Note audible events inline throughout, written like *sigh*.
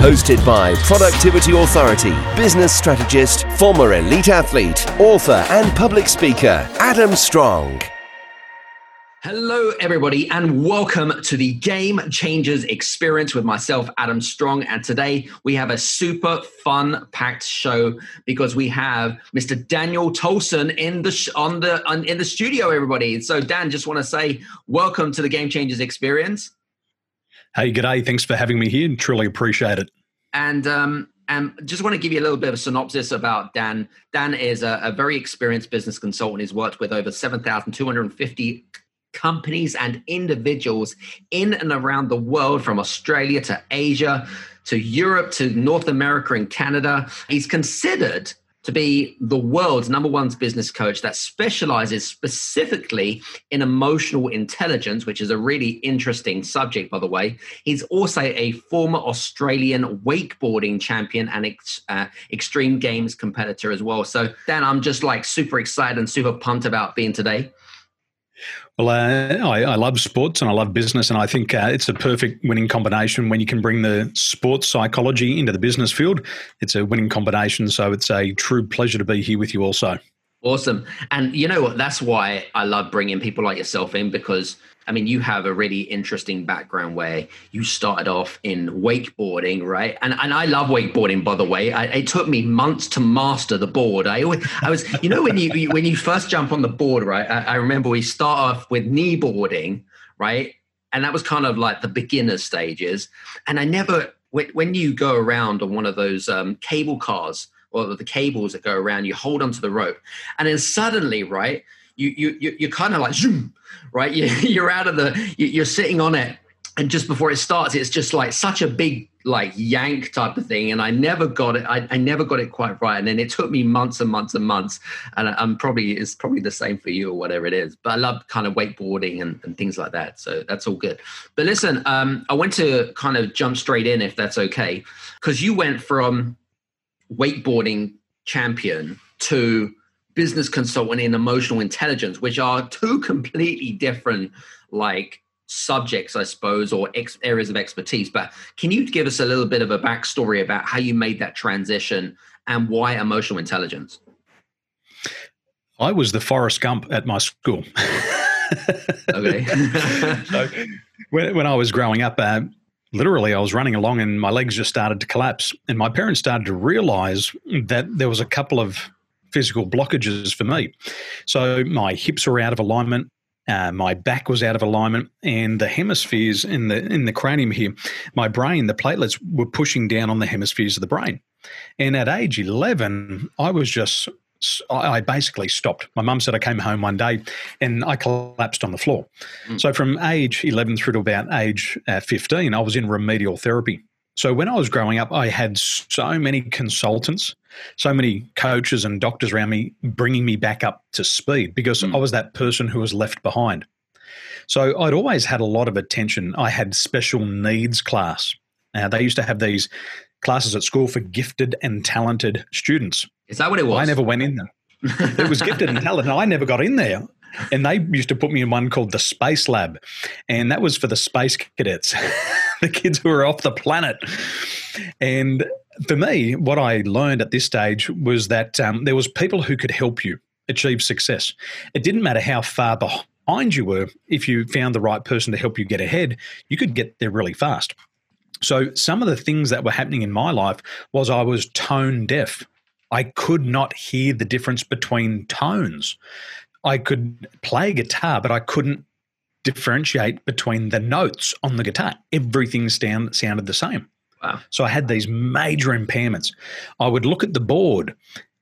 Hosted by Productivity Authority, business strategist, former elite athlete, author, and public speaker, Adam Strong. Hello, everybody, and welcome to the Game Changers Experience with myself, Adam Strong. And today we have a super fun packed show because we have Mr. Daniel Tolson in the sh- on the on, in the studio. Everybody, so Dan, just want to say welcome to the Game Changers Experience. Hey, g'day. Thanks for having me here. Truly appreciate it. And um, and just want to give you a little bit of a synopsis about Dan. Dan is a, a very experienced business consultant. He's worked with over 7,250 companies and individuals in and around the world from Australia to Asia to Europe to North America and Canada. He's considered to be the world's number one business coach that specializes specifically in emotional intelligence, which is a really interesting subject, by the way. He's also a former Australian wakeboarding champion and ex, uh, extreme games competitor as well. So, Dan, I'm just like super excited and super pumped about being today. Well, uh, I, I, love sports and I love business, and I think uh, it's a perfect winning combination when you can bring the sports psychology into the business field. It's a winning combination, so it's a true pleasure to be here with you also. Awesome. And you know what? That's why I love bringing people like yourself in because I mean, you have a really interesting background where you started off in wakeboarding, right? And and I love wakeboarding, by the way. I, it took me months to master the board. I always, I was, you know, when you when you first jump on the board, right? I, I remember we start off with knee boarding, right? And that was kind of like the beginner stages. And I never, when you go around on one of those um, cable cars or the cables that go around, you hold onto the rope, and then suddenly, right? you you you you're kind of like zoom, right? *laughs* You, you're out of the you're sitting on it, and just before it starts, it's just like such a big like yank type of thing. And i never got it I, I never got it quite right. And then it took me months and months and months. And I, i'm probably it's probably the same for you or whatever it is. But i love kind of wakeboarding and, and things like that. So that's all good. But listen um, i want to kind of jump straight in if that's okay. Because you went from wakeboarding champion to business consultant in emotional intelligence, which are two completely different like subjects, I suppose, or ex- areas of expertise. But can you give us a little bit of a backstory about how you made that transition and why emotional intelligence? I was the Forrest Gump at my school. okay. *laughs* *laughs* so when, when, I was growing up, uh, literally, I was running along and my legs just started to collapse. And my parents started to realize that there was a couple of physical blockages for me. So my hips were out of alignment. Uh, my back was out of alignment, and the hemispheres in the in the cranium here, my brain, the platelets were pushing down on the hemispheres of the brain. And at age eleven, I was just I basically stopped. My mum said I came home one day and I collapsed on the floor. Mm. So from age 11 through to about age uh, 15, I was in remedial therapy. So when I was growing up, I had so many consultants, so many coaches and doctors around me bringing me back up to speed because mm. I was that person who was left behind. So I'd always had a lot of attention. I had special needs class. Now they used to have these classes at school for gifted and talented students. Is that what it was? I never went in there. it was gifted and talented. I never got in there. And they used to put me in one called the Space Lab. And that was for the space cadets. *laughs* the kids who were off the planet. And for me, what I learned at this stage was that um, there was people who could help you achieve success. It didn't matter how far behind you were. If you found the right person to help you get ahead, you could get there really fast. So some of the things that were happening in my life was I was tone deaf. I could not hear the difference between tones. I could play guitar, but I couldn't differentiate between the notes on the guitar. Everything sound, sounded the same. Wow. So I had these major impairments. I would look at the board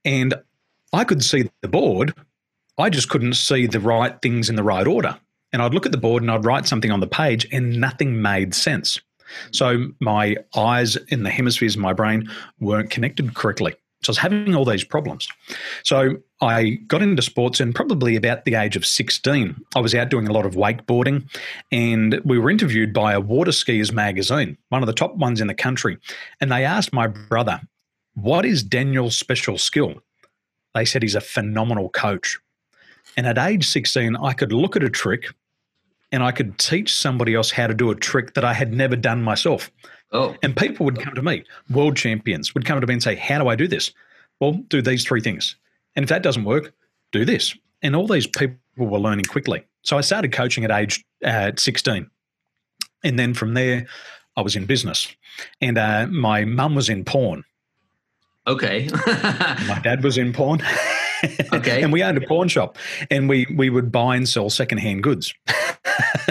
and I could see the board. I just couldn't see the right things in the right order. And I'd look at the board and I'd write something on the page and nothing made sense. So my eyes in the hemispheres of my brain weren't connected correctly. So I was having all these problems. So I got into sports, and probably about the age of 16, I was out doing a lot of wakeboarding, and we were interviewed by a water skiers magazine, one of the top ones in the country. And they asked my brother, What is Daniel's special skill? They said he's a phenomenal coach. And at age 16, I could look at a trick and I could teach somebody else how to do a trick that I had never done myself. Oh. And people would come to me, world champions would come to me and say, How do I do this? Well, do these three things. And if that doesn't work, do this. And all these people were learning quickly. So I started coaching at age uh, 16. And then from there, I was in business. And uh, my mum was in porn. Okay. *laughs* my dad was in porn. Okay. *laughs* and we owned a pawn shop and we, we would buy and sell secondhand goods.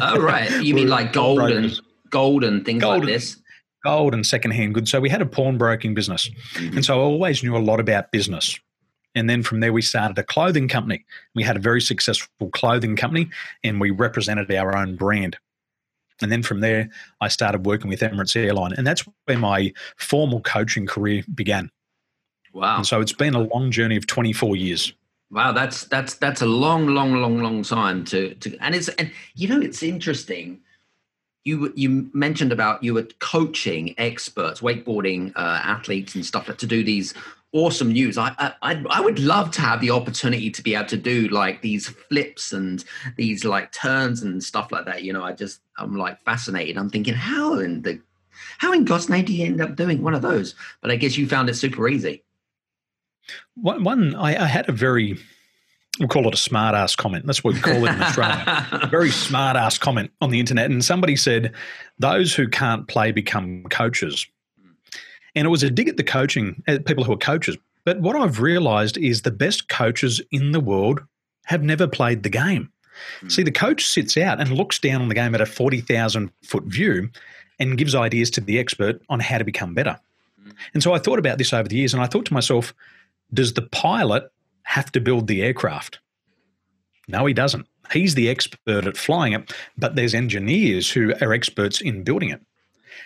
oh, right. You *laughs* mean like gold and, gold and things gold like this? Gold and secondhand goods. So we had a pawnbroking business. Mm-hmm. And so I always knew a lot about business. And then from there, we started a clothing company. We had a very successful clothing company and we represented our own brand. And then from there, I started working with Emirates Airline. And that's where my formal coaching career began. Wow. And so it's been a long journey of 24 years. Wow, that's that's that's a long, long, long, long time to to and it's and you know it's interesting you you mentioned about you were coaching experts, wakeboarding uh, athletes and stuff to do these awesome news. I, I I would love to have the opportunity to be able to do like these flips and these like turns and stuff like that. You know, I just I'm like fascinated. I'm thinking how in the how in God's name do you end up doing one of those? But I guess you found it super easy. One, one I, I had a very we'll call it a smart ass comment. That's what we call it in Australia. a *laughs* very smart ass comment on the internet. And somebody said, those who can't play become coaches. And it was a dig at the coaching, at people who are coaches. But what I've realized is the best coaches in the world have never played the game. Mm. See, the coach sits out and looks down on the game at a 40,000 foot view and gives ideas to the expert on how to become better. Mm. And so I thought about this over the years and I thought to myself, does the pilot have to build the aircraft. No, he doesn't. He's the expert at flying it, but there's engineers who are experts in building it.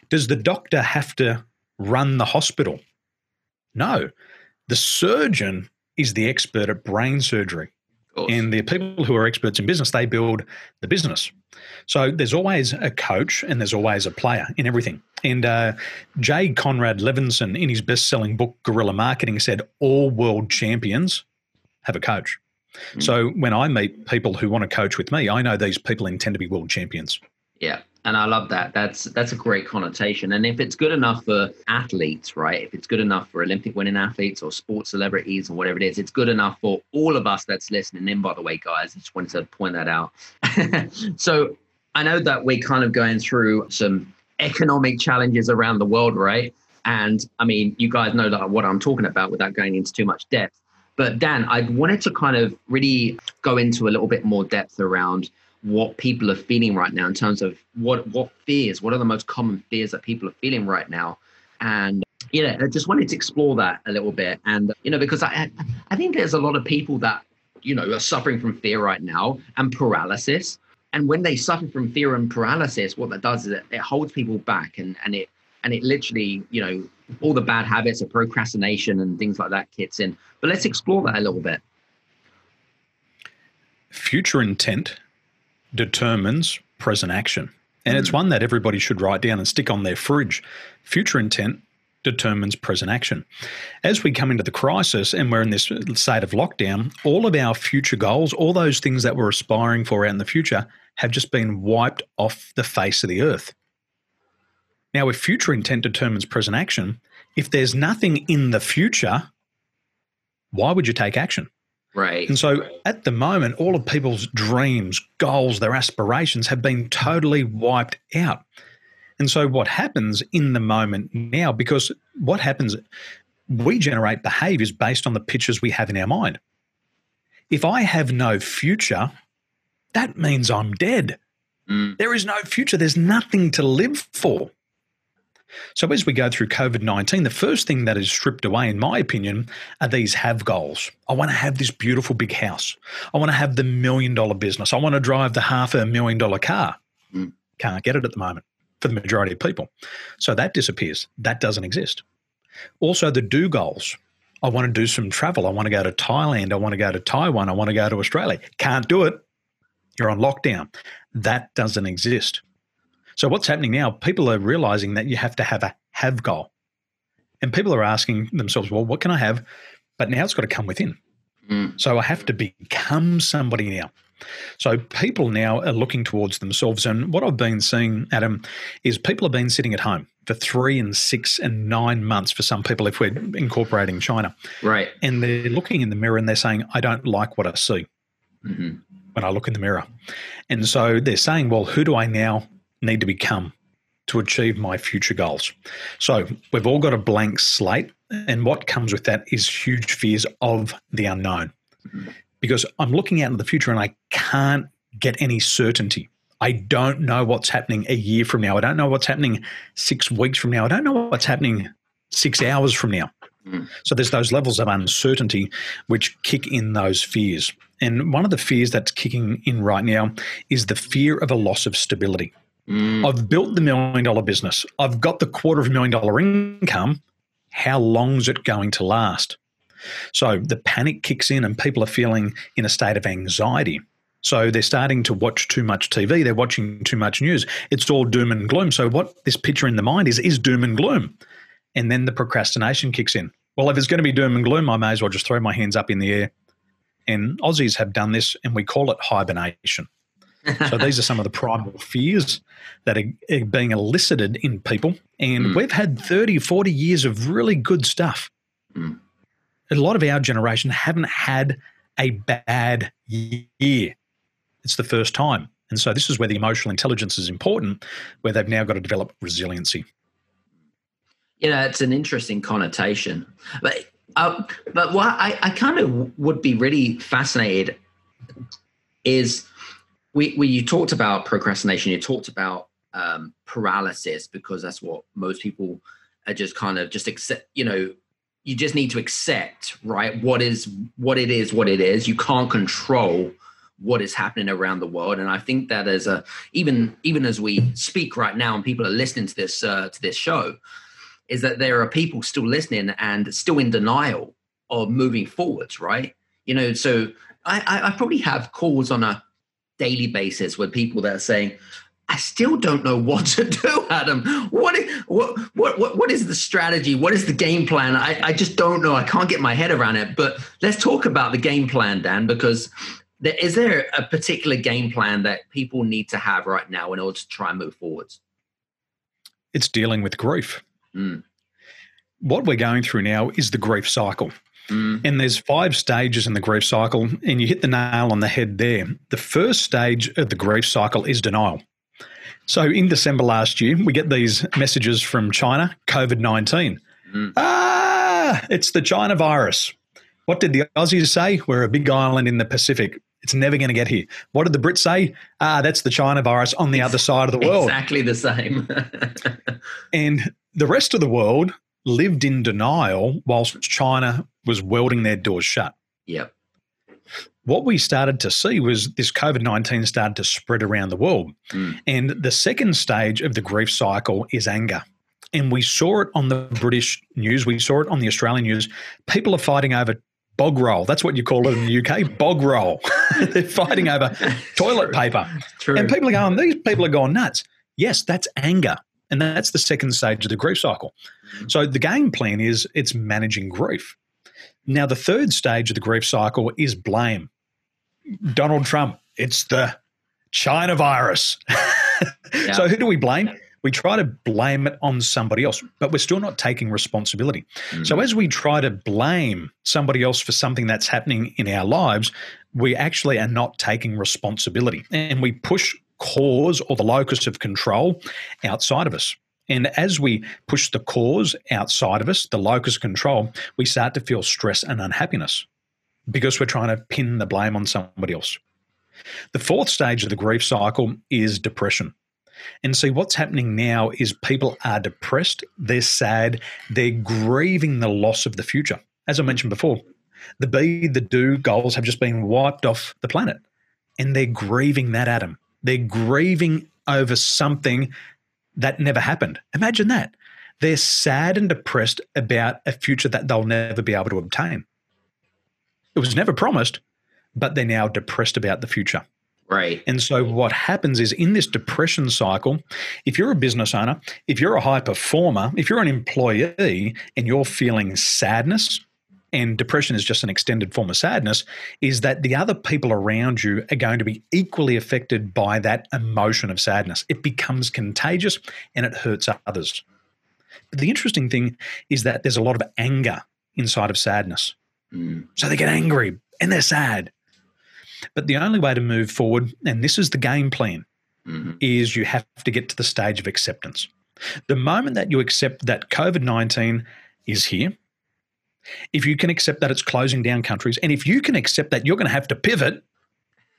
Does the doctor have to run the hospital? No. The surgeon is the expert at brain surgery. And the people who are experts in business, they build the business. So there's always a coach and there's always a player in everything. And uh, Jay Conrad Levinson, in his best selling book, Guerrilla Marketing, said all world champions have a coach. Mm. So when I meet people who want to coach with me, I know these people intend to be world champions. Yeah. And I love that. That's that's a great connotation. And if it's good enough for athletes, right? If it's good enough for Olympic winning athletes or sports celebrities or whatever it is, it's good enough for all of us that's listening in, by the way, guys. I just wanted to point that out. *laughs* so I know that we're kind of going through some economic challenges around the world, right? And I mean, you guys know that what I'm talking about without going into too much depth. But Dan, I wanted to kind of really go into a little bit more depth around what people are feeling right now in terms of what what fears, what are the most common fears that people are feeling right now, and you know, I just wanted to explore that a little bit, and you know, because I I think there's a lot of people that you know are suffering from fear right now and paralysis, and when they suffer from fear and paralysis, what that does is it, it holds people back, and and it and it literally you know all the bad habits of procrastination and things like that kicks in. But let's explore that a little bit. Future intent determines present action. And mm. it's hmm. one that everybody should write down and stick on their fridge. Future intent determines present action. As we come into the crisis and we're in this state of lockdown, all of our future goals, all those things that we're aspiring for out in the future, have just been wiped off the face of the earth. Now, if future intent determines present action, if there's nothing in the future, why would you take action? Right. And so at the moment, all of people's dreams, goals, their aspirations have been totally wiped out. And so what happens in the moment now, because what happens, we generate behaviors based on the pictures we have in our mind. If I have no future, that means I'm dead. Mm. There is no future. There's nothing to live for. So, as we go through COVID 19, the first thing that is stripped away, in my opinion, are these have goals. I want to have this beautiful big house. I want to have the million dollar business. I want to drive the half a million dollar car. Mm. Can't get it at the moment for the majority of people. So that disappears. That doesn't exist. Also, the do goals. I want to do some travel. I want to go to Thailand. I want to go to Taiwan. I want to go to Australia. Can't do it. You're on lockdown. That doesn't exist. So, what's happening now? People are realizing that you have to have a have goal. And people are asking themselves, well, what can I have? But now it's got to come within. Mm. So, I have to become somebody now. So people now are looking towards themselves. And what I've been seeing, Adam, is people have been sitting at home for three and six and nine months for some people if we're incorporating China. Right. And they're looking in the mirror and they're saying, I don't like what I see mm-hmm. when I look in the mirror. And so they're saying, well, who do I now need to become to achieve my future goals? So we've all got a blank slate. And what comes with that is huge fears of the unknown. Because I'm looking out into the future and I can't get any certainty. I don't know what's happening a year from now. I don't know what's happening six weeks from now. I don't know what's happening six hours from now. Mm. So there's those levels of uncertainty which kick in those fears. And one of the fears that's kicking in right now is the fear of a loss of stability. Mm. I've built the million dollar business. I've got the quarter of a million dollar income. How long is it going to last? So the panic kicks in and people are feeling in a state of anxiety. So they're starting to watch too much TV, they're watching too much news. It's all doom and gloom. So what this picture in the mind is is doom and gloom. And then the procrastination kicks in. Well, if it's going to be doom and gloom, I may as well just throw my hands up in the air. And Aussies have done this and we call it hibernation. So these are some of the primal fears that are, being elicited in people. And mm. we've had 30, 40 years of really good stuff. Mm a lot of our generation haven't had a bad year. It's the first time. And so this is where the emotional intelligence is important, where they've now got to develop resiliency. You know, it's an interesting connotation. But uh, but what I, I kind of would be really fascinated is we, we you talked about procrastination, you talked about um, paralysis because that's what most people are just kind of just accept, you know, you just need to accept right? What is what it is what it is. You can't control what is happening around the world. And i think that as a even even as we speak right now and people are listening to this uh, to this show is that there are people still listening and still in denial of moving forwards right? You know so i i probably have calls on a daily basis with people that are saying I still don't know what to *laughs* do, Adam. What is, what, what, what, what is the strategy? What is the game plan? I, I just don't know. I can't get my head around it. But let's talk about the game plan, Dan, because there, is there a particular game plan that people need to have right now in order to try and move forwards? It's dealing with grief. Mm. What we're going through now is the grief cycle. Mm. And there's five stages in the grief cycle, and you hit the nail on the head there. The first stage of the grief cycle is denial. So in December last year, we get these messages from China, COVID 19. Mm. Ah, it's the China virus. What did the Aussies say? We're a big island in the Pacific. It's never going to get here. What did the Brits say? Ah, that's the China virus on the other side of the world. Exactly the same. *laughs* and the rest of the world lived in denial whilst China was welding their doors shut. Yep what we started to see was this COVID 19 started to spread around the world. Mm. And the second stage of the grief cycle is anger. And we saw it on the British news, we saw it on the Australian news. People are fighting over bog roll. That's what you call it in the UK, bog roll. *laughs* They're fighting over toilet paper. True. And people are going, these people are going nuts. Yes, that's anger. And that's the second stage of the grief cycle. Mm. So the game plan is it's managing grief. Now, the third stage of the grief cycle is blame. Donald Trump, it's the China virus. *laughs* yeah. So, who do we blame? We try to blame it on somebody else, but we're still not taking responsibility. Mm-hmm. So, as we try to blame somebody else for something that's happening in our lives, we actually are not taking responsibility and we push cause or the locus of control outside of us. And as we push the cause outside of us, the locus of control, we start to feel stress and unhappiness because we're trying to pin the blame on somebody else. The fourth stage of the grief cycle is depression. And see, what's happening now is people are depressed, they're sad, they're grieving the loss of the future. As I mentioned before, the be, the do goals have just been wiped off the planet. And they're grieving that Adam. They're grieving over something that never happened. Imagine that. they're sad and depressed about a future that they'll never be able to obtain. It was never promised, but they're now depressed about the future. Right. And so what happens is in this depression cycle, if you're a business owner, if you're a high performer, if you're an employee and you're feeling sadness, and depression is just an extended form of sadness, is that the other people around you are going to be equally affected by that emotion of sadness. It becomes contagious and it hurts others. But the interesting thing is that there's a lot of anger inside of sadness. Mm. So they get angry and they're sad. But the only way to move forward, and this is the game plan, mm-hmm. is you have to get to the stage of acceptance. The moment that you accept that COVID 19 is here, if you can accept that it's closing down countries, and if you can accept that you're going to have to pivot,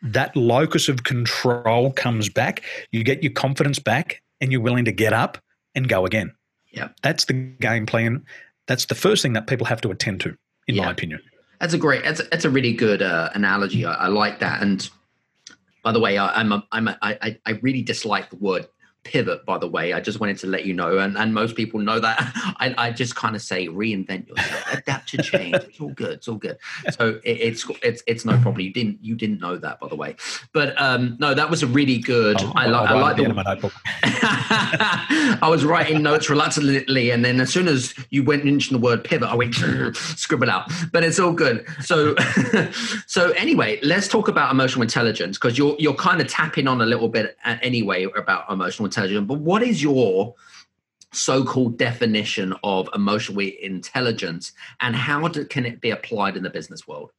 that locus of control comes back, you get your confidence back, and you're willing to get up and go again. Yeah. That's the game plan. That's the first thing that people have to attend to, in yeah. my opinion. That's a great. That's a, that's a really good uh, analogy. I, I, like that. And by the way, I, I'm a, I'm a, I, I really dislike the word pivot by the way. I just wanted to let you know and, and most people know that. *laughs* I, I just kind of say reinvent yourself adapt to change. It's all good it's all good. So it, it's it's it's no problem. You didn't you didn't know that by the way. But um no that was a really good oh, i, like I like the, notebook. *laughs* i was writing notes reluctantly and then as soon as you went into the word pivot i went *laughs* scribble out. But it's all good. So so anyway let's talk about emotional intelligence because you're you're kind of tapping on a little bit uh, anyway about emotional intelligence. But what is your so-called definition of emotional intelligence, and how do, can it be applied in the business world?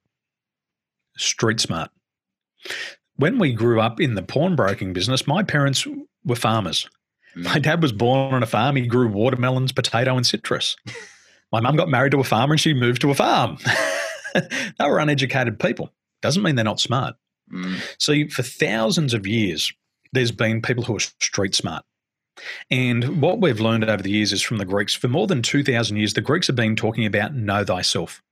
Street smart. When we grew up in the pawnbroking business, my parents were farmers. Mm. My dad was born on a farm. He grew watermelons, potato, and citrus. my mum got married to a farmer and she moved to a farm. *laughs* they were uneducated people. Doesn't mean they're not smart. Mm. So, for thousands of years, there's been people who are street smart. And what we've learned over the years is from the Greeks, for more than 2,000 years, the Greeks have been talking about know thyself.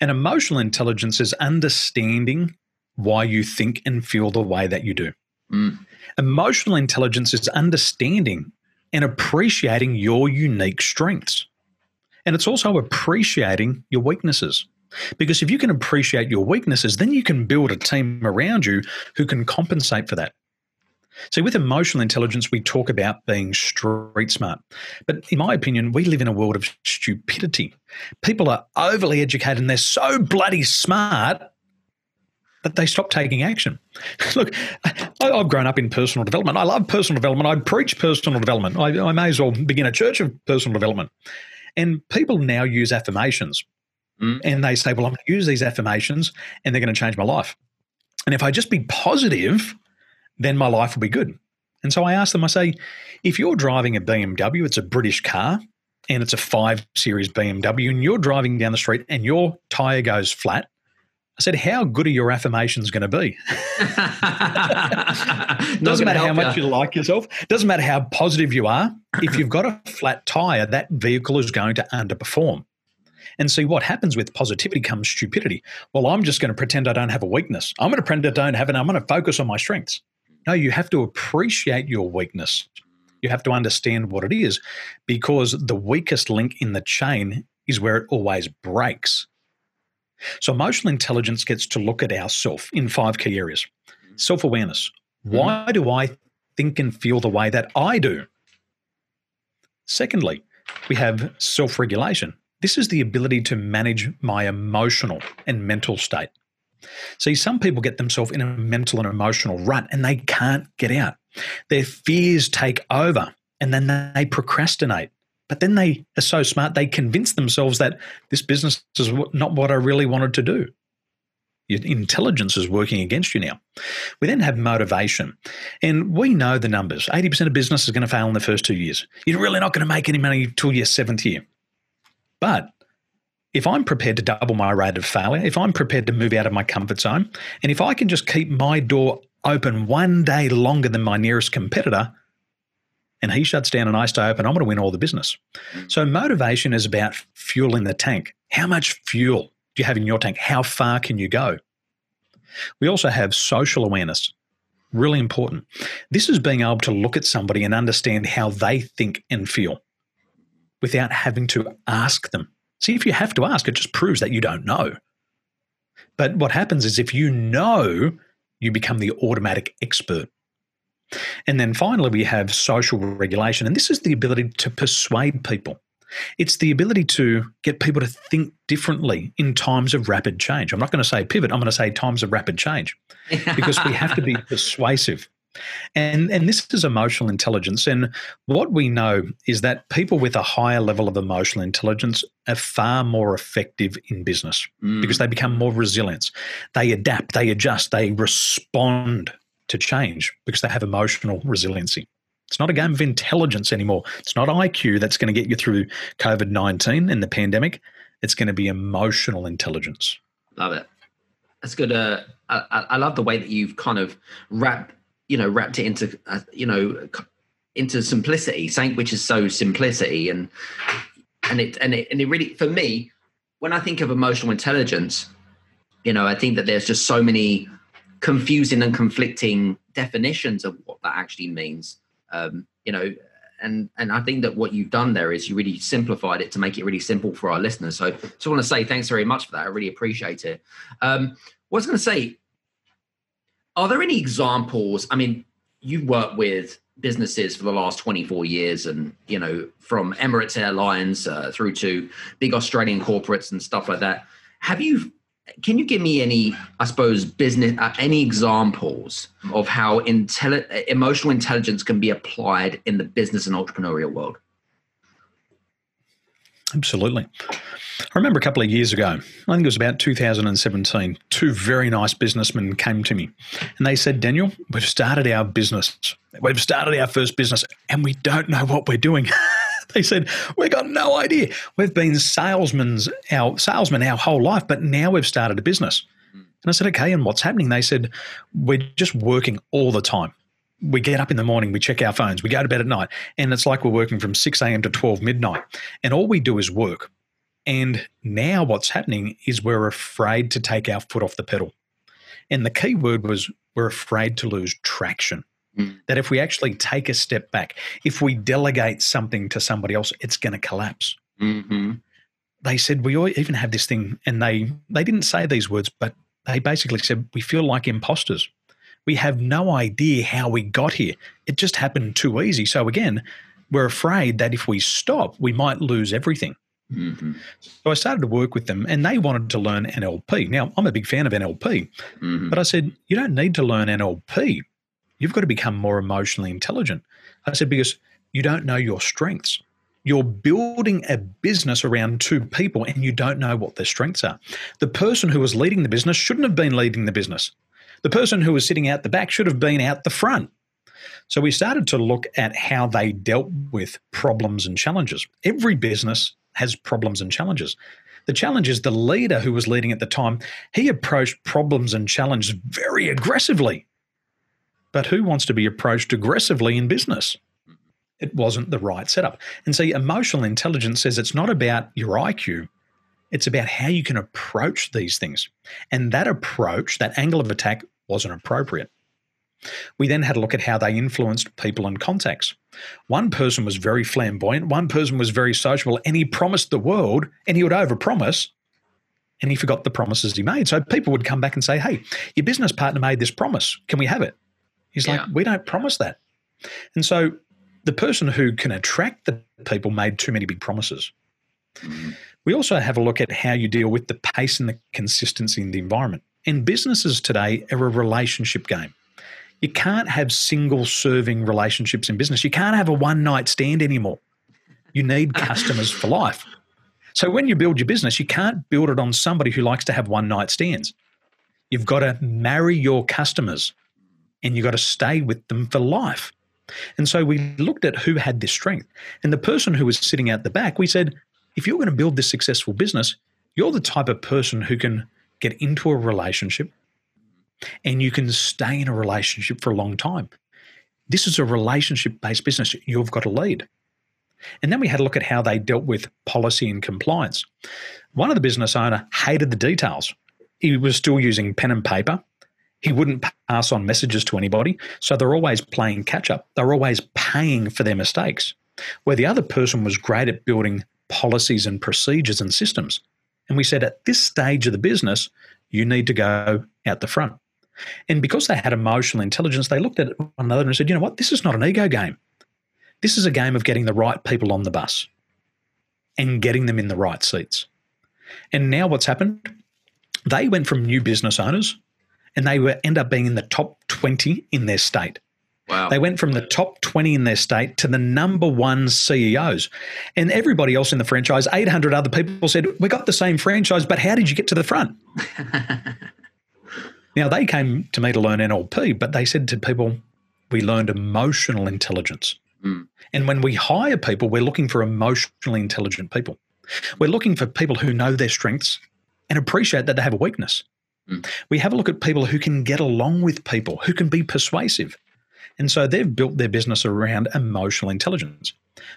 And emotional intelligence is understanding why you think and feel the way that you do. Mm. Emotional intelligence is understanding and appreciating your unique strengths. And it's also appreciating your weaknesses. Because if you can appreciate your weaknesses, then you can build a team around you who can compensate for that. So, with emotional intelligence, we talk about being street smart. But in my opinion, we live in a world of stupidity. People are overly educated and they're so bloody smart that they stop taking action. *laughs* Look, I've grown up in personal development. I love personal development. I preach personal development. I, I may as well begin a church of personal development. And people now use affirmations. Mm. And they say, well, I'm going to use these affirmations and they're going to change my life. And if I just be positive, then my life will be good. And so I asked them, I say, if you're driving a BMW, it's a British car, and it's a 5 Series BMW, and you're driving down the street and your tyre goes flat, I said, how good are your affirmations going to be? *laughs* *laughs* Doesn't matter how much you. you like yourself. Doesn't matter how positive you are. If you've got a flat tyre, that vehicle is going to underperform. And see what happens with positivity comes stupidity. Well, I'm just going to pretend I don't have a weakness. I'm going to pretend I don't have it. I'm going to focus on my strengths. No, you have to appreciate your weakness. You have to understand what it is because the weakest link in the chain is where it always breaks. So, emotional intelligence gets to look at ourself in five key areas self awareness. Mm-hmm. Why do I think and feel the way that I do? Secondly, we have self regulation. This is the ability to manage my emotional and mental state. See, some people get themselves in a mental and emotional rut and they can't get out. Their fears take over and then they procrastinate. But then they are so smart, they convince themselves that this business is not what I really wanted to do. Your intelligence is working against you now. We then have motivation. And we know the numbers 80% of business is going to fail in the first two years. You're really not going to make any money till your seventh year. But if I'm prepared to double my rate of failure, if I'm prepared to move out of my comfort zone, and if I can just keep my door open one day longer than my nearest competitor, and he shuts down and I stay open, I'm going to win all the business. Mm. So, motivation is about fueling the tank. How much fuel do you have in your tank? How far can you go? We also have social awareness. Really important. This is being able to look at somebody and understand how they think and feel. without having to ask them. See, if you have to ask, it just proves that you don't know. But what happens is if you know, you become the automatic expert. And then finally, we have social regulation. And this is the ability to persuade people. It's the ability to get people to think differently in times of rapid change. I'm not going to say pivot, I'm going to say times of rapid change because we have to be *laughs* persuasive. And, and this is emotional intelligence. And what we know is that people with a higher level of emotional intelligence are far more effective in business mm. because they become more resilient. They adapt, they adjust, they respond to change because they have emotional resiliency. It's not a game of intelligence anymore. It's not IQ that's going to get you through COVID 19 and the pandemic. It's going to be emotional intelligence. Love it. That's good. Uh, I, I love the way that you've kind of wrapped you know wrapped it into uh, you know into simplicity something which is so simplicity and and it and it and it really for me when i think of emotional intelligence you know i think that there's just so many confusing and conflicting definitions of what that actually means um you know and and i think that what you've done there is you really simplified it to make it really simple for our listeners. So i want to say thanks very much for that. I really appreciate it. Um what i was going to say are there any examples? I mean, you've worked with businesses for the last 24 years and you know from emirates airlines uh, through to big australian corporates and stuff like that have you can you give me any i suppose business uh, any examples of how intelli- emotional intelligence can be applied in the business and entrepreneurial world absolutely I remember a couple of years ago, I think it was about 2017, two very nice businessmen came to me and they said, Daniel, we've started our business. We've started our first business and we don't know what we're doing. *laughs* they said, We've got no idea. We've been salesmen our salesmen our whole life, but now we've started a business. And I said, Okay, and what's happening? They said, We're just working all the time we get up in the morning, we check our phones, we go to bed at night, and it's like we're working from 6 a.m. to 12 midnight. And all we do is work. And now what's happening is we're afraid to take our foot off the pedal. And the key word was we're afraid to lose traction. Mm. That if we actually take a step back, if we delegate something to somebody else, it's going to collapse. Mm-hmm. They said we even have this thing, and they they didn't say these words, but they basically said we feel like imposters. We have no idea how we got here. It just happened too easy. So again, we're afraid that if we stop, we might lose everything. Mm-hmm. So I started to work with them and they wanted to learn NLP. Now, I'm a big fan of NLP, mm-hmm. but I said, you don't need to learn NLP. You've got to become more emotionally intelligent. I said, because you don't know your strengths. You're building a business around two people and you don't know what their strengths are. The person who was leading the business shouldn't have been leading the business. The person who was sitting out the back should have been out the front. So we started to look at how they dealt with problems and challenges. Every business has problems and challenges. The challenge is the leader who was leading at the time, he approached problems and challenges very aggressively. But who wants to be approached aggressively in business? It wasn't the right setup. And see, emotional intelligence says it's not about your IQ, it's about how you can approach these things. And that approach, that angle of attack, wasn't appropriate. We then had a look at how they influenced people and contacts. One person was very flamboyant, one person was very sociable, and he promised the world, and he would overpromise, and he forgot the promises he made. So people would come back and say, Hey, your business partner made this promise. Can we have it? He's yeah. like, We don't promise that. And so the person who can attract the people made too many big promises. Mm-hmm. We also have a look at how you deal with the pace and the consistency in the environment. And businesses today are a relationship game. You can't have single serving relationships in business. You can't have a one night stand anymore. You need *laughs* customers for life. So when you build your business, you can't build it on somebody who likes to have one night stands. You've got to marry your customers and you've got to stay with them for life. And so we looked at who had this strength. And the person who was sitting out the back, we said, if you're going to build this successful business, you're the type of person who can get into a relationship, and you can stay in a relationship for a long time. This is a relationship based business. You've got to lead. And then we had a look at how they dealt with policy and compliance. One of the business owner hated the details. He was still using pen and paper. He wouldn't pass on messages to anybody. So they're always playing catch up. They're always paying for their mistakes. where the other person was great at building policies and procedures and systems. And we said, at this stage of the business, you need to go out the front. And because they had emotional intelligence, they looked at one another and said, you know what, this is not an ego game. This is a game of getting the right people on the bus and getting them in the right seats. And now what's happened? They went from new business owners and they were end up being in the top 20 in their state. Wow. They went from the top 20 in their state to the number one CEOs. And everybody else in the franchise, 800 other people said, We got the same franchise, but how did you get to the front? *laughs* now, they came to me to learn NLP, but they said to people, We learned emotional intelligence. Mm. And when we hire people, we're looking for emotionally intelligent people. We're looking for people who know their strengths and appreciate that they have a weakness. Mm. We have a look at people who can get along with people, who can be persuasive. And so they've built their business around emotional intelligence.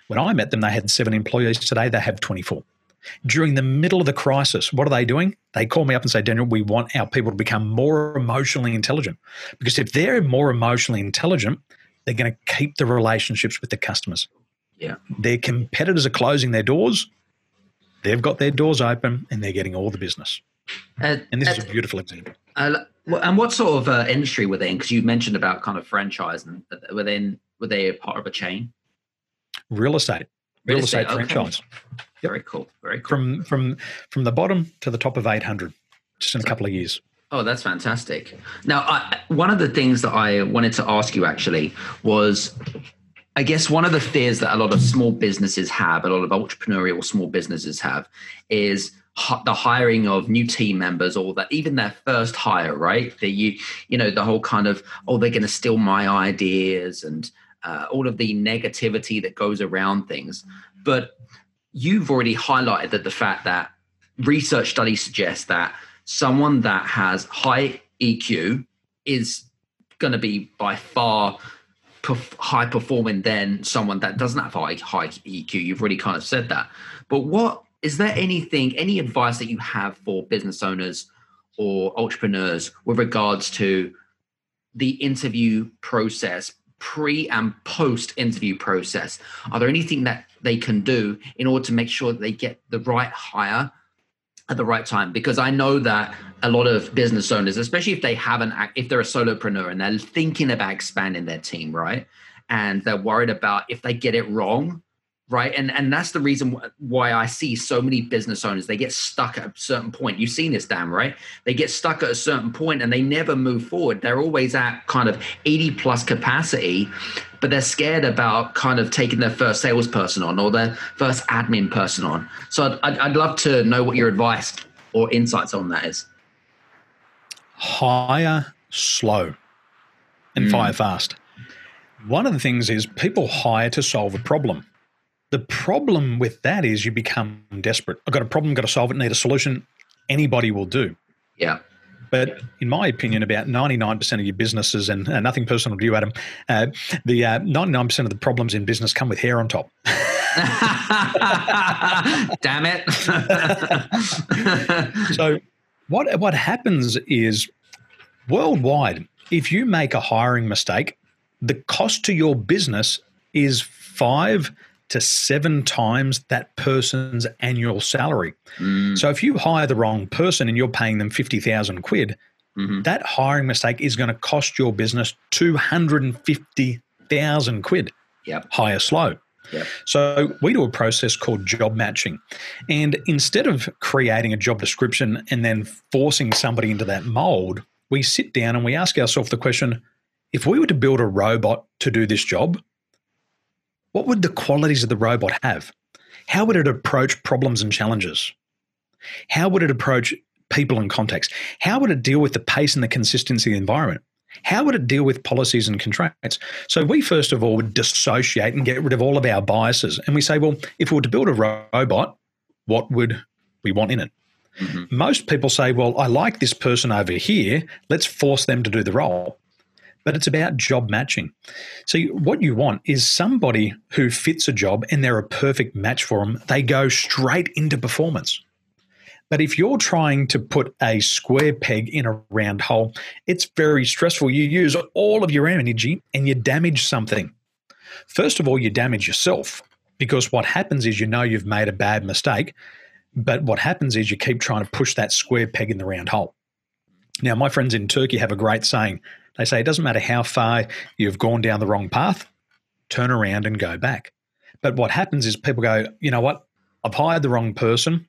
When I met them, they had seven employees. Today, they have 24. During the middle of the crisis, what are they doing? They call me up and say, Daniel, we want our people to become more emotionally intelligent. Because if they're more emotionally intelligent, they're going to keep the relationships with the customers. Yeah. Their competitors are closing their doors. They've got their doors open and they're getting all the business. Uh, and this uh, is a beautiful example. Uh, and what sort of uh, industry were they in? Because you mentioned about kind of franchise, and uh, were they in, were they part of a chain? Real estate, real, real estate, estate, franchise. Okay. Very cool. Very cool. From from from the bottom to the top of eight hundred, just in a couple of years. Oh, that's fantastic. Now, I, one of the things that I wanted to ask you actually was I guess one of the fears that a lot of small businesses have, a lot of entrepreneurial small businesses have, is the hiring of new team members or that even their first hire, right? That you, you know, the whole kind of, oh, they're going to steal my ideas and uh, all of the negativity that goes around things. But you've already highlighted that the fact that research studies suggest that someone that has high EQ is going to be by far high performing than someone that doesn't have high, high EQ. You've already kind of said that. But what is there anything, any advice that you have for business owners or entrepreneurs with regards to the interview process, pre and post interview process? Are there anything that they can do in order to make sure that they get the right hire at the right time because I know that a lot of business owners, especially if they haven't, if they're a solopreneur and they're thinking about expanding their team, right? And they're worried about if they get it wrong, right? And and that's the reason why I see so many business owners they get stuck at a certain point. You've seen this, Dan, right? They get stuck at a certain point and they never move forward. They're always at kind of 80 plus capacity, but they're scared about kind of taking their first salesperson on or their first admin person on. So I'd, I'd love to know what your advice or insights on that is. Hire slow and mm. fire fast. One of the things is people hire to solve a problem. The problem with that is you become desperate. I've got a problem, got to solve it, need a solution. Anybody will do. Yeah. But in my opinion, about 99% of your businesses, and uh, nothing personal to you, Adam, uh, the uh, 99% of the problems in business come with hair on top. *laughs* Damn it. *laughs* so, what, what happens is worldwide, if you make a hiring mistake, the cost to your business is five to seven times that person's annual salary. Mm. So if you hire the wrong person and you're paying them 50,000 quid, mm-hmm. that hiring mistake is going to cost your business 250,000 quid. Yep. Hire slow. Yep. So we do a process called job matching. And instead of creating a job description and then forcing somebody into that mold, we sit down and we ask ourselves the question if we were to build a robot to do this job, what would the qualities of the robot have? How would it approach problems and challenges? How would it approach people and context? How would it deal with the pace and the consistency of the environment? How would it deal with policies and contracts? So we first of all would dissociate and get rid of all of our biases. And we say, well, if we were to build a robot, what would we want in it? Mm-hmm. Most people say, well, I like this person over here. Let's force them to do the role but it's about job matching. So, what you want is somebody who fits a job and they're a perfect match for them, they go straight into performance. But if you're trying to put a square peg in a round hole, it's very stressful. You use all of your energy and you damage something. First of all, you damage yourself because what happens is you know you've made a bad mistake, but what happens is you keep trying to push that square peg in the round hole. Now, my friends in Turkey have a great saying. They say it doesn't matter how far you've gone down the wrong path, turn around and go back. But what happens is people go, you know what? I've hired the wrong person.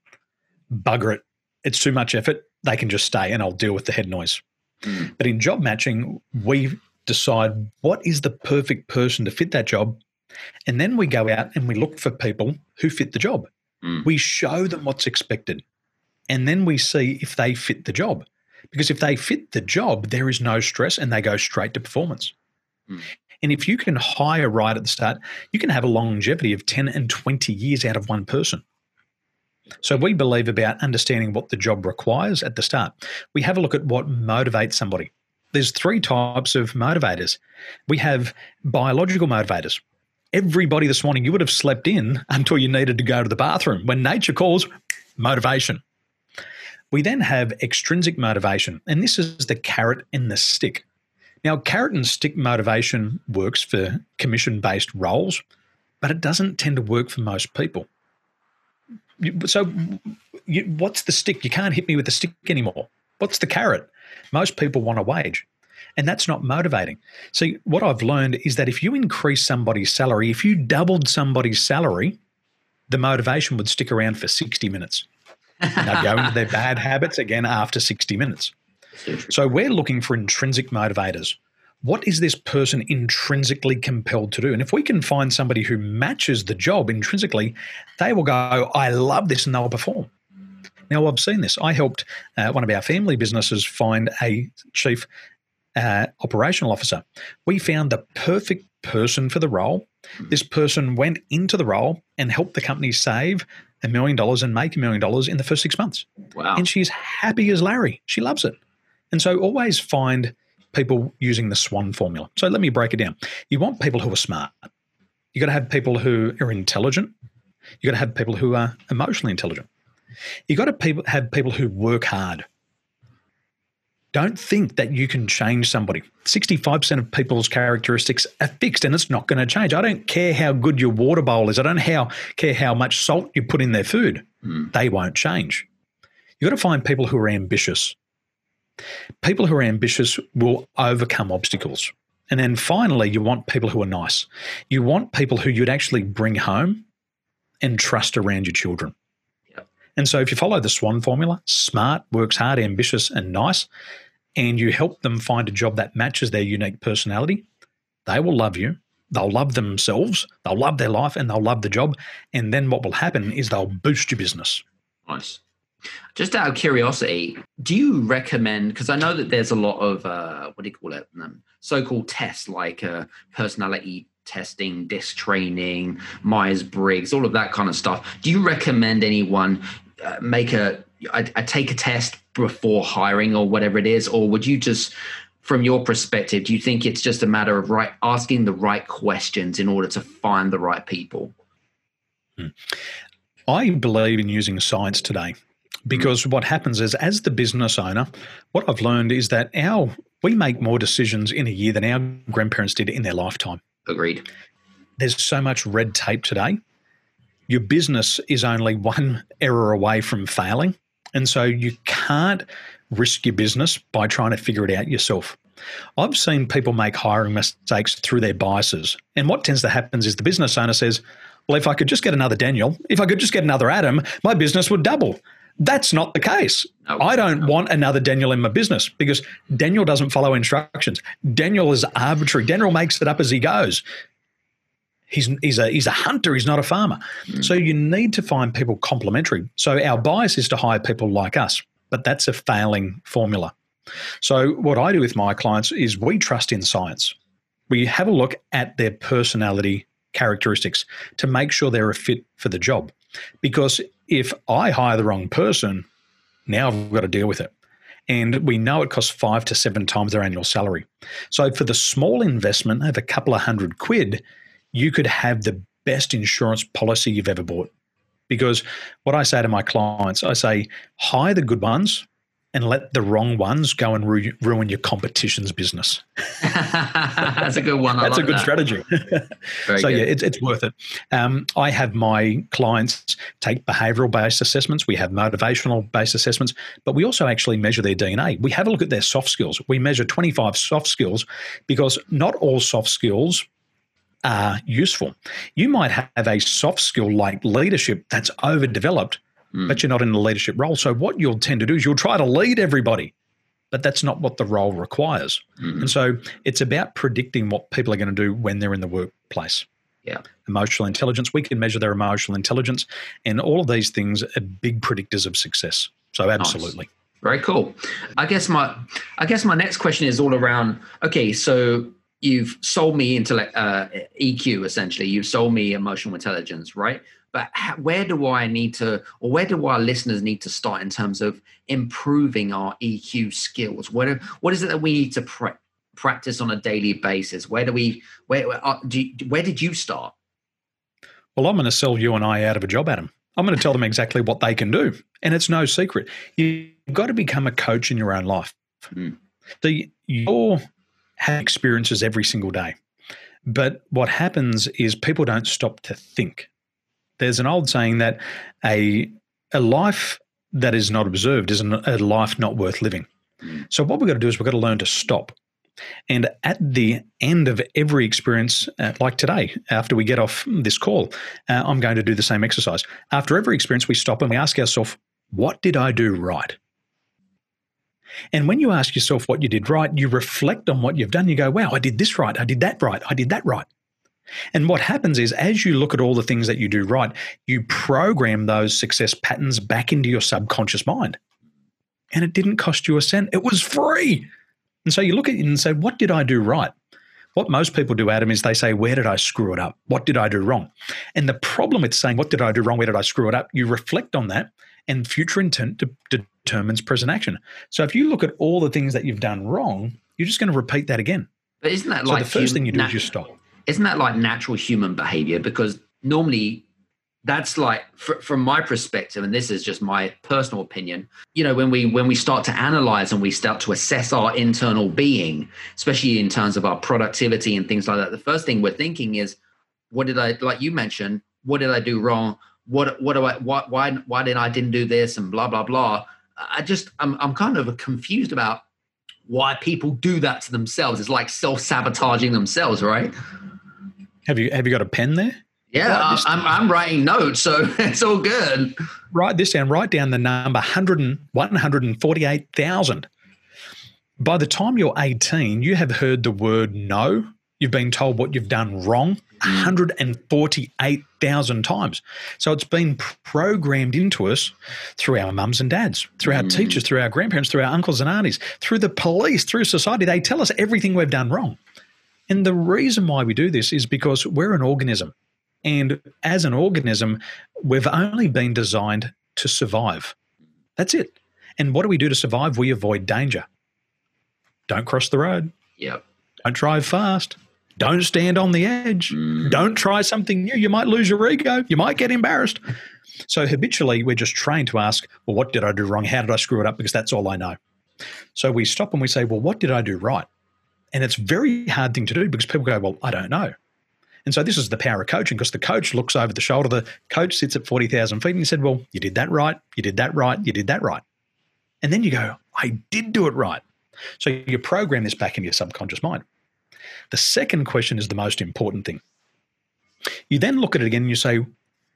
Bugger it. It's too much effort. They can just stay and I'll deal with the head noise. Mm. But in job matching, we decide what is the perfect person to fit that job. And then we go out and we look for people who fit the job. Mm. We show them what's expected. And then we see if they fit the job. Because if they fit the job, there is no stress and they go straight to performance. Mm. And if you can hire right at the start, you can have a longevity of 10 and 20 years out of one person. So we believe about understanding what the job requires at the start. We have a look at what motivates somebody. There's three types of motivators. We have biological motivators. Everybody this morning, you would have slept in until you needed to go to the bathroom. When nature calls, motivation. We then have extrinsic motivation, and this is the carrot and the stick. Now, carrot and stick motivation works for commission based roles, but it doesn't tend to work for most people. So, you, what's the stick? You can't hit me with the stick anymore. What's the carrot? Most people want a wage, and that's not motivating. See, what I've learned is that if you increase somebody's salary, if you doubled somebody's salary, the motivation would stick around for 60 minutes. And they'd go into their bad habits again after 60 minutes. So we're looking for intrinsic motivators. What is this person intrinsically compelled to do? And if we can find somebody who matches the job intrinsically, they will go, I love this, and they'll perform. Now, I've seen this. I helped uh, one of our family businesses find a chief uh, operational officer. We found the perfect person for the role. This person went into the role and helped the company save a million dollars and make a million dollars in the first six months. Wow. And she's happy as Larry. She loves it. And so always find people using the SWAN formula. So let me break it down. You want people who are smart. You've got to have people who are intelligent. You've got to have people who are emotionally intelligent. You've got to have people who work hard. Don't think that you can change somebody. 65% of people's characteristics are fixed and it's not going to change. I don't care how good your water bowl is. I don't how, care how much salt you put in their food. Mm. They won't change. You've got to find people who are ambitious. People who are ambitious will overcome obstacles. And then finally, you want people who are nice. You want people who you'd actually bring home and trust around your children. Yep. And so, if you follow the SWAN formula smart, works hard, ambitious, and nice and you help them find a job that matches their unique personality, they will love you. They'll love themselves, they'll love their life, and they'll love the job. And then what will happen is they'll boost your business. Nice. Just out of curiosity, do you recommend? Because I know that there's a lot of uh, what do you call it? Um, so-called tests like uh, personality testing, disc training, Myers Briggs, all of that kind of stuff. Do you recommend anyone uh, make a, a, a take a test before hiring or whatever it is, or would you just from your perspective, do you think it's just a matter of right asking the right questions in order to find the right people? Hmm. I believe in using science today because what happens is as the business owner what i've learned is that our we make more decisions in a year than our grandparents did in their lifetime. Agreed. There's so much red tape today. Your business is only one error away from failing and so you can't risk your business by trying to figure it out yourself i've seen people make hiring mistakes through their biases and what tends to happen is the business owner says well, if I could just get another Daniel, if I could just get another Adam, my business would double. That's not the case. No, I don't no. want another Daniel in my business because Daniel doesn't follow instructions. Daniel is arbitrary. Daniel makes it up as he goes. He's, he's, a, he's a hunter, he's not a farmer. Mm. So you need to find people complementary. So our bias is to hire people like us, but that's a failing formula. So what I do with my clients is we trust in science. We have a look at their personality characteristics to make sure they're a fit for the job. Because if I hire the wrong person, now I've got to deal with it. And we know it costs five to seven times their annual salary. So for the small investment of a couple of hundred quid, you could have the best insurance policy you've ever bought. Because what I say to my clients, I say, hire the good ones and let the wrong ones go and ru- ruin your competition's business. *laughs* That's a good one. I That's like a good that. strategy. *laughs* so good. yeah, it's, it's worth it. Um, I have my clients take behavioural based assessments. We have motivational based assessments, but we also actually measure their DNA. We have a look at their soft skills. We measure 25 soft skills because not all soft skills are useful. You might have a soft skill like leadership that's overdeveloped, Mm. but you're not in a leadership role. So what you'll tend to do is you'll try to lead everybody, but that's not what the role requires. Mhm. And so it's about predicting what people are going to do when they're in the workplace. Yeah. Emotional intelligence, we can measure their emotional intelligence, and all of these things are big predictors of success. So absolutely. Very cool. I guess my I guess my next question is all around. Okay, so you've sold me intellect uh, EQ essentially. You've sold me emotional intelligence, right? But ha- where do I need to, or where do our listeners need to start in terms of improving our EQ skills? What what is it that we need to pra- practice on a daily basis? Where do we where where, uh, do you, where did you start? Well, I'm going to sell you and I out of a job, Adam. I'm going to tell them exactly what they can do. And it's no secret. You've got to become a coach in your own life. Mm. The, you have experiences every single day. But what happens is people don't stop to think. There's an old saying that a, a life that is not observed is a life not worth living. Mm. So, what we've got to do is we've got to learn to stop. And at the end of every experience, uh, like today, after we get off this call, uh, I'm going to do the same exercise. After every experience, we stop and we ask ourselves, what did I do right? And when you ask yourself what you did right, you reflect on what you've done. You go, wow, I did this right. I did that right. I did that right. And what happens is, as you look at all the things that you do right, you program those success patterns back into your subconscious mind. And it didn't cost you a cent, it was free. And so you look at it and say, what did I do right? What most people do, Adam, is they say, where did I screw it up? What did I do wrong? And the problem with saying, what did I do wrong? Where did I screw it up? You reflect on that, and future intent de- determines present action. So if you look at all the things that you've done wrong, you're just going to repeat that again. But isn't that So like the first hum- thing you do nat- is you stop. isn't that like natural human behavior because normally that's like fr- from my perspective and this is just my personal opinion you know when we when we start to analyze and we start to assess our internal being especially in terms of our productivity and things like that the first thing we're thinking is what did i like you mentioned what did i do wrong what what do i what why why did i didn't do this and blah blah blah i just i'm, I'm kind of confused about why people do that to themselves it's like self-sabotaging themselves right Have you have you got a pen there? yeah, this I'm, I'm writing notes, so *laughs* it's all good. Write this down. Write down the number 100 148,000. By the time you're 18, you have heard the word no. You've been told what you've done wrong 148,000 times. So it's been programmed into us through our mums and dads, through our Mm. teachers, through our grandparents, through our uncles and aunties, through the police, through society. They tell us everything we've done wrong. And the reason why we do this is because we're an organism. And as an organism, we've only been designed to survive. That's it. And what do we do to survive? We avoid danger. Don't cross the road. Yep. Don't drive fast. Don't stand on the edge. Mm. Don't try something new. You might lose your ego. You might get embarrassed. So habitually, we're just trained to ask, well, what did I do wrong? How did I screw it up? Because that's all I know. So we stop and we say, well, what did I do right? And it's a very hard thing to do because people go, well, I don't know. And so this is the power of coaching because the coach looks over the shoulder. The coach sits at 40,000 feet and he said, well, you did that right. You did that right. You did that right. And then you go, I did do it right. So you program this back into your subconscious mind. The second question is the most important thing. You then look at it again and you say,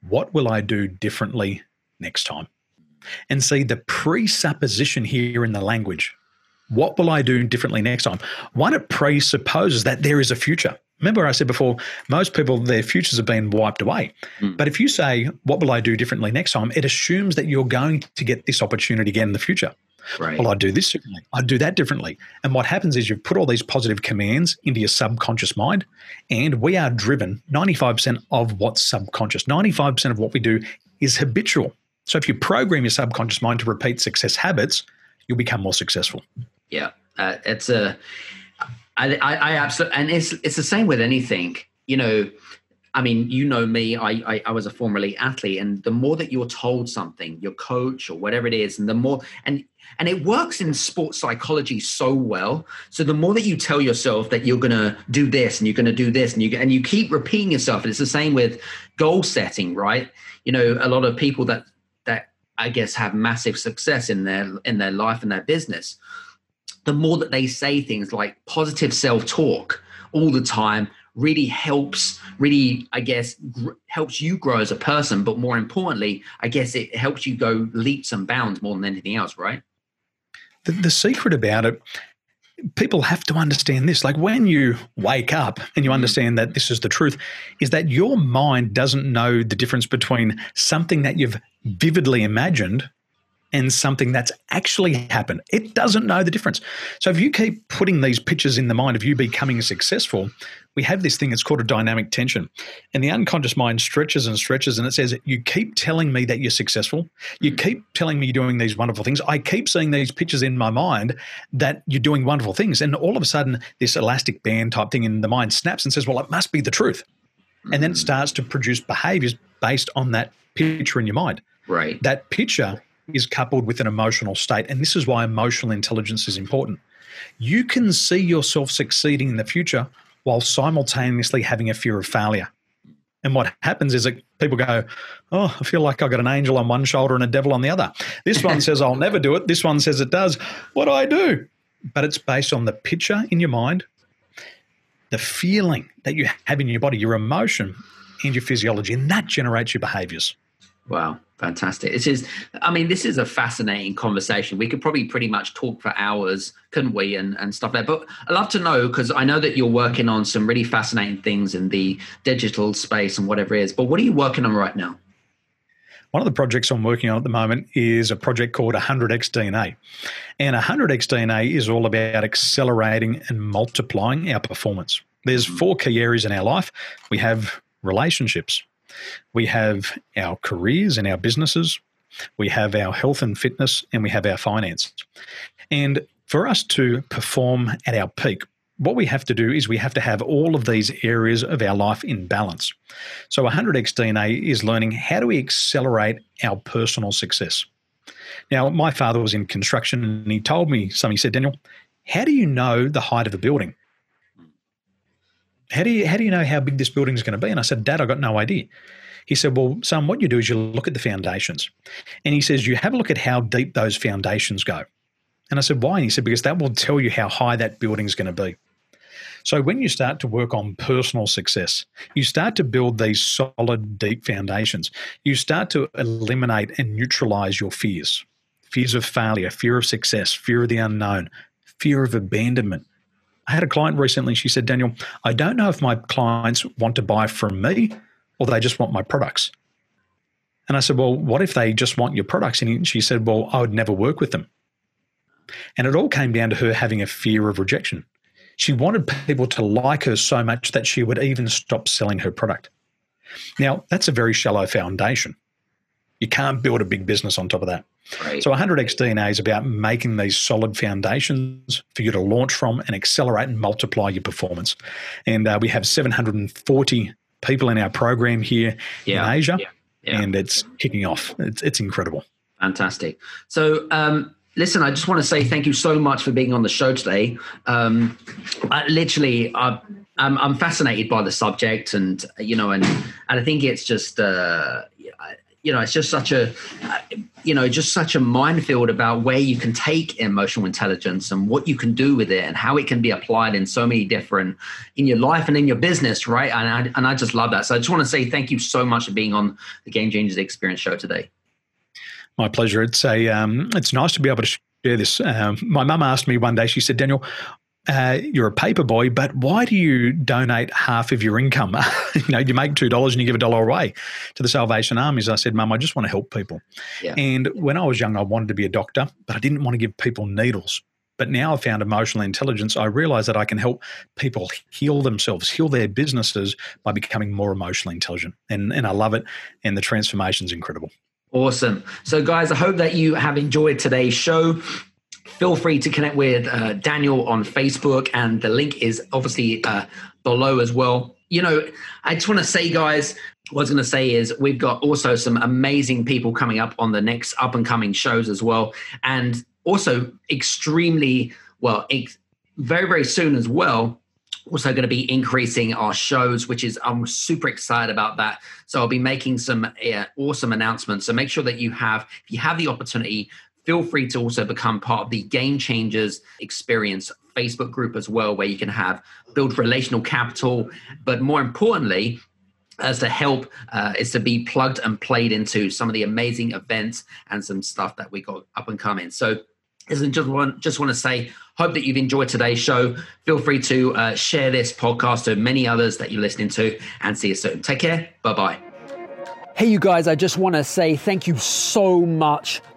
What will I do differently next time? And see the presupposition here in the language. What will I do differently next time? One, it presupposes that there is a future. Remember, I said before, most people, their futures have been wiped away. Mm. But if you say, What will I do differently next time? it assumes that you're going to get this opportunity again in the future. Right. Well, I'd do this differently. I'd do that differently. And what happens is you've put all these positive commands into your subconscious mind, and we are driven 95% of what's subconscious. 95% of what we do is habitual. So if you program your subconscious mind to repeat success habits, you'll become more successful. Yeah, uh, it's a. I, I, I absolutely, and it's it's the same with anything. You know, I mean, you know me, I, I, I was a former elite athlete, and the more that you're told something, your coach or whatever it is, and the more, and and it works in sports psychology so well. So the more that you tell yourself that you're going to do this and you're going to do this and you and you keep repeating yourself, and it's the same with goal setting, right? You know, a lot of people that that I guess have massive success in their in their life and their business, the more that they say things like positive self talk all the time really helps really i guess gr- helps you grow as a person but more importantly i guess it helps you go leaps and bounds more than anything else right the, the secret about it people have to understand this like when you wake up and you mm-hmm. understand that this is the truth is that your mind doesn't know the difference between something that you've vividly imagined and something that's actually happened. It doesn't know the difference. So if you keep putting these pictures in the mind of you becoming successful, we have this thing that's called a dynamic tension. And the unconscious mind stretches and stretches and it says, You keep telling me that you're successful. You hmm. keep telling me you're doing these wonderful things. I keep seeing these pictures in my mind that you're doing wonderful things. And all of a sudden, this elastic band type thing in the mind snaps and says, Well, it must be the truth. And then it hmm. starts to produce behaviors based on that picture in your mind. Right. That picture is coupled with an emotional state. And this is why emotional intelligence is important. You can see yourself succeeding in the future while simultaneously having a fear of failure. And what happens is that people go, Oh, I feel like I've got an angel on one shoulder and a devil on the other. This one says I'll never do it. This one says it does. What do I do? But it's based on the picture in your mind, the feeling that you have in your body, your emotion, and your physiology. And that generates your behaviors. Wow, fantastic. This is, I mean, this is a fascinating conversation. We could probably pretty much talk for hours, couldn't we? And, and stuff like that. But I'd love to know because I know that you're working on some really fascinating things in the digital space and whatever it is. But what are you working on right now? One of the projects I'm working on at the moment is a project called 100x DNA. And 100x DNA is all about accelerating and multiplying our performance. There's mm-hmm. four key areas in our life. We have relationships, we have our careers and our businesses, we have our health and fitness, and we have our finance. And for us to perform at our peak, what we have to do is we have to have all of these areas of our life in balance. So 100x DNA is learning how do we accelerate our personal success. Now, my father was in construction and he told me something. He said, Daniel, how do you know the height of a building? How do you how do you know how big this building is going to be? And I said, Dad, I got no idea. He said, Well, son, what you do is you look at the foundations. And he says, You have a look at how deep those foundations go. And I said, Why? And he said, Because that will tell you how high that building is going to be. So when you start to work on personal success, you start to build these solid, deep foundations. You start to eliminate and neutralize your fears fears of failure, fear of success, fear of the unknown, fear of abandonment, I had a client recently. She said, Daniel, I don't know if my clients want to buy from me or they just want my products. And I said, Well, what if they just want your products? And she said, Well, I would never work with them. And it all came down to her having a fear of rejection. She wanted people to like her so much that she would even stop selling her product. Now, that's a very shallow foundation. You can't build a big business on top of that. Right. So 100x DNA is about making these solid foundations for you to launch from and accelerate and multiply your performance. And uh, we have 740 people in our program here yeah. in Asia, yeah. Yeah. and it's kicking off. It's, it's incredible. Fantastic. So, um, listen, I just want to say thank you so much for being on the show today. Um, I, literally, I, I'm, I'm fascinated by the subject, and you know, and and I think it's just. Uh, you know, it's just such a, you know, just such a minefield about where you can take emotional intelligence and what you can do with it and how it can be applied in so many different, in your life and in your business, right? And I, and I just love that. So I just want to say thank you so much for being on the Game Changers Experience show today. My pleasure. It's a, um, it's nice to be able to share this. Um, my mum asked me one day, she said, Daniel, uh, you're a paper boy, but why do you donate half of your income? *laughs* you know, you make two dollars and you give a dollar away to the Salvation Armies. I said, Mum, I just want to help people. Yeah. And when I was young, I wanted to be a doctor, but I didn't want to give people needles. But now I've found emotional intelligence. I realize that I can help people heal themselves, heal their businesses by becoming more emotionally intelligent. And, and I love it. And the transformation is incredible. Awesome. So, guys, I hope that you have enjoyed today's show feel free to connect with uh, Daniel on Facebook, and the link is obviously uh, below as well. You know, I just want to say, guys, what I was going to say is we've got also some amazing people coming up on the next up and coming shows as well, and also extremely well, ex- very very soon as well. Also going to be increasing our shows, which is I'm super excited about that. So I'll be making some awesome announcements. So make sure that you have, if you have the opportunity, feel free to also become part of the Game Changers Experience Facebook group as well, where you can have build relational capital, but more importantly, as to help uh, is to be plugged and played into some of the amazing events and some stuff that we got up and coming. So, isn't just want just want to say, hope that you've enjoyed today's show. Feel free to uh, share this podcast to many others that you're listening to, and see you soon. Take care. Bye bye. Hey, you guys! I just want to say thank you so much